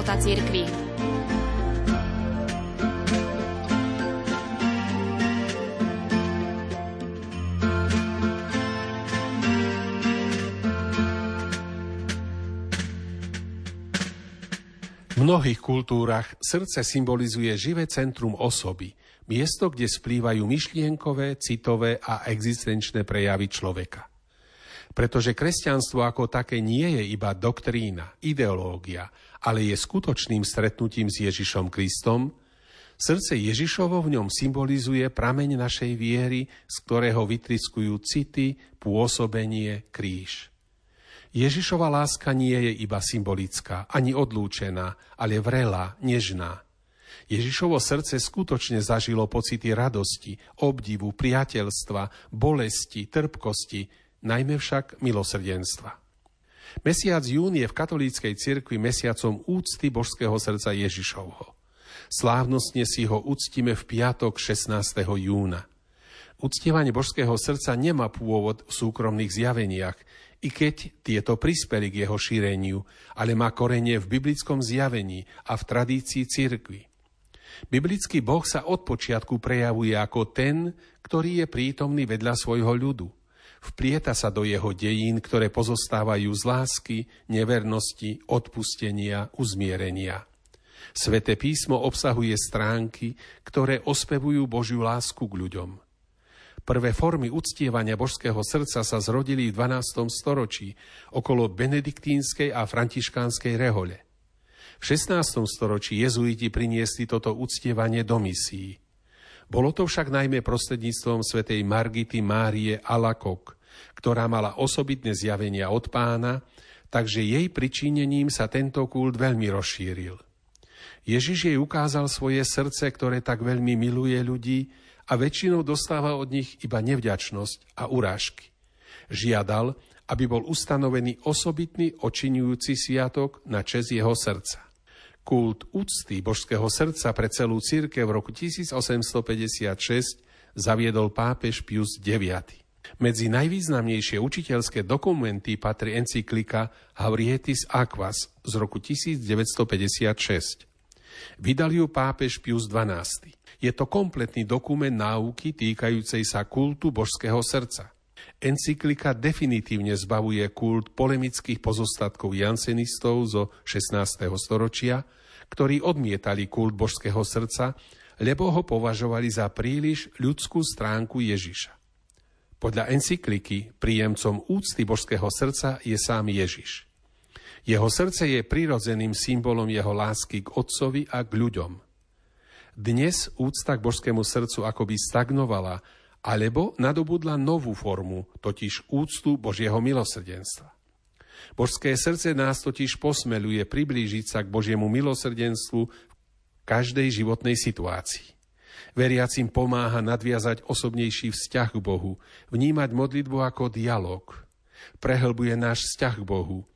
života cirkvi. V mnohých kultúrach srdce symbolizuje živé centrum osoby, miesto, kde splývajú myšlienkové, citové a existenčné prejavy človeka. Pretože kresťanstvo ako také nie je iba doktrína, ideológia, ale je skutočným stretnutím s Ježišom Kristom, srdce Ježišovo v ňom symbolizuje prameň našej viery, z ktorého vytriskujú city, pôsobenie, kríž. Ježišova láska nie je iba symbolická, ani odlúčená, ale vrelá, nežná. Ježišovo srdce skutočne zažilo pocity radosti, obdivu, priateľstva, bolesti, trpkosti, najmä však milosrdenstva. Mesiac jún je v katolíckej cirkvi mesiacom úcty božského srdca Ježišovho. Slávnostne si ho uctíme v piatok 16. júna. Uctievanie božského srdca nemá pôvod v súkromných zjaveniach, i keď tieto prispeli k jeho šíreniu, ale má korenie v biblickom zjavení a v tradícii cirkvi. Biblický Boh sa od počiatku prejavuje ako ten, ktorý je prítomný vedľa svojho ľudu. Vplieta sa do jeho dejín, ktoré pozostávajú z lásky, nevernosti, odpustenia, uzmierenia. Sveté písmo obsahuje stránky, ktoré ospevujú Božiu lásku k ľuďom. Prvé formy uctievania božského srdca sa zrodili v 12. storočí okolo benediktínskej a františkánskej rehole. V 16. storočí jezuiti priniesli toto uctievanie do misií. Bolo to však najmä prostredníctvom svätej Margity Márie Alakok, ktorá mala osobitné zjavenia od pána, takže jej pričinením sa tento kult veľmi rozšíril. Ježiš jej ukázal svoje srdce, ktoré tak veľmi miluje ľudí, a väčšinou dostáva od nich iba nevďačnosť a urážky. Žiadal, aby bol ustanovený osobitný očinujúci sviatok na čes jeho srdca. Kult úcty božského srdca pre celú církev v roku 1856 zaviedol pápež Pius IX. Medzi najvýznamnejšie učiteľské dokumenty patrí encyklika Haurietis Aquas z roku 1956. Vydal ju pápež Pius XII. Je to kompletný dokument náuky týkajúcej sa kultu božského srdca. Encyklika definitívne zbavuje kult polemických pozostatkov jansenistov zo 16. storočia, ktorí odmietali kult božského srdca, lebo ho považovali za príliš ľudskú stránku Ježiša. Podľa encykliky príjemcom úcty božského srdca je sám Ježiš. Jeho srdce je prirodzeným symbolom jeho lásky k Otcovi a k ľuďom – dnes úcta k božskému srdcu akoby stagnovala, alebo nadobudla novú formu, totiž úctu Božieho milosrdenstva. Božské srdce nás totiž posmeluje priblížiť sa k Božiemu milosrdenstvu v každej životnej situácii. Veriacim pomáha nadviazať osobnejší vzťah k Bohu, vnímať modlitbu ako dialog. Prehlbuje náš vzťah k Bohu,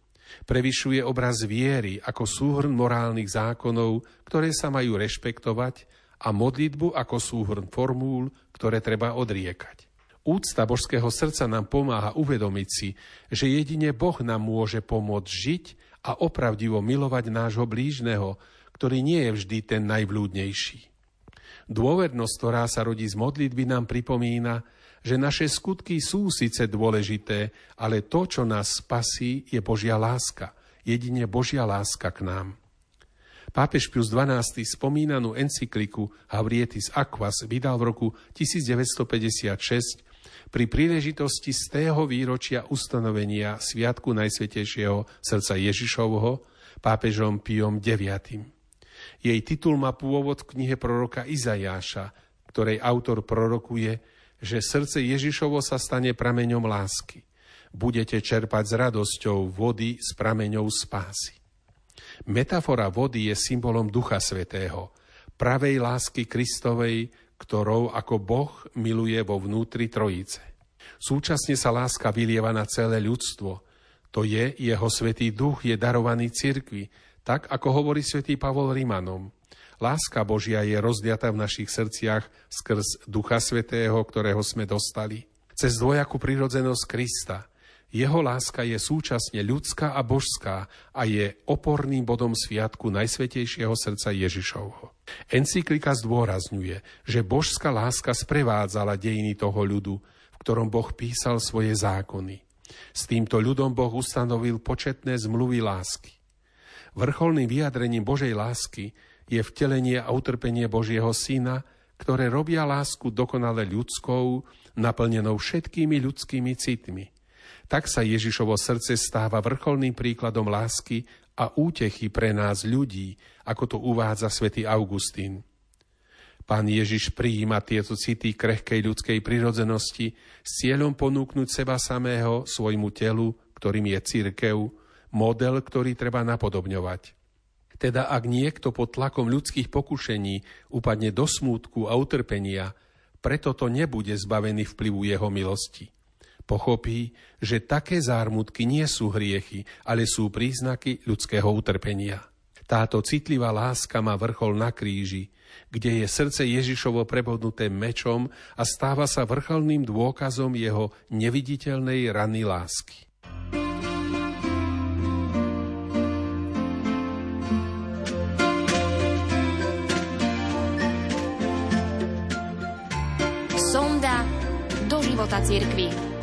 prevyšuje obraz viery ako súhrn morálnych zákonov, ktoré sa majú rešpektovať a modlitbu ako súhrn formúl, ktoré treba odriekať. Úcta božského srdca nám pomáha uvedomiť si, že jedine Boh nám môže pomôcť žiť a opravdivo milovať nášho blížneho, ktorý nie je vždy ten najvľúdnejší. Dôvernosť, ktorá sa rodí z modlitby, nám pripomína, že naše skutky sú síce dôležité, ale to, čo nás spasí, je Božia láska, jedine Božia láska k nám. Pápež Pius XII spomínanú encykliku Havrietis Aquas vydal v roku 1956 pri príležitosti z tého výročia ustanovenia Sviatku Najsvetejšieho srdca Ježišovho pápežom Piom IX. Jej titul má pôvod v knihe proroka Izajáša, ktorej autor prorokuje, že srdce Ježišovo sa stane prameňom lásky. Budete čerpať s radosťou vody s prameňou spásy. Metafora vody je symbolom Ducha Svetého, pravej lásky Kristovej, ktorou ako Boh miluje vo vnútri Trojice. Súčasne sa láska vylieva na celé ľudstvo. To je, jeho Svetý Duch je darovaný cirkvi, tak ako hovorí svätý Pavol Rimanom. Láska Božia je rozdiata v našich srdciach skrz Ducha Svetého, ktorého sme dostali. Cez dvojakú prirodzenosť Krista – Jeho láska je súčasne ľudská a božská a je oporným bodom sviatku Najsvetejšieho srdca Ježišovho. Encyklika zdôrazňuje, že božská láska sprevádzala dejiny toho ľudu, v ktorom Boh písal svoje zákony. S týmto ľudom Boh ustanovil početné zmluvy lásky. Vrcholným vyjadrením Božej lásky je vtelenie a utrpenie Božieho Syna, ktoré robia lásku dokonale ľudskou, naplnenou všetkými ľudskými citmi. Tak sa Ježišovo srdce stáva vrcholným príkladom lásky a útechy pre nás ľudí, ako to uvádza svätý Augustín. Pán Ježiš prijíma tieto city krehkej ľudskej prirodzenosti s cieľom ponúknuť seba samého svojmu telu, ktorým je církev, model, ktorý treba napodobňovať. Teda ak niekto pod tlakom ľudských pokušení upadne do smútku a utrpenia, preto to nebude zbavený vplyvu jeho milosti. Pochopí, že také zármutky nie sú hriechy, ale sú príznaky ľudského utrpenia. Táto citlivá láska má vrchol na kríži, kde je srdce Ježišovo prebodnuté mečom a stáva sa vrcholným dôkazom jeho neviditeľnej rany lásky. Sonda do života cirkvi.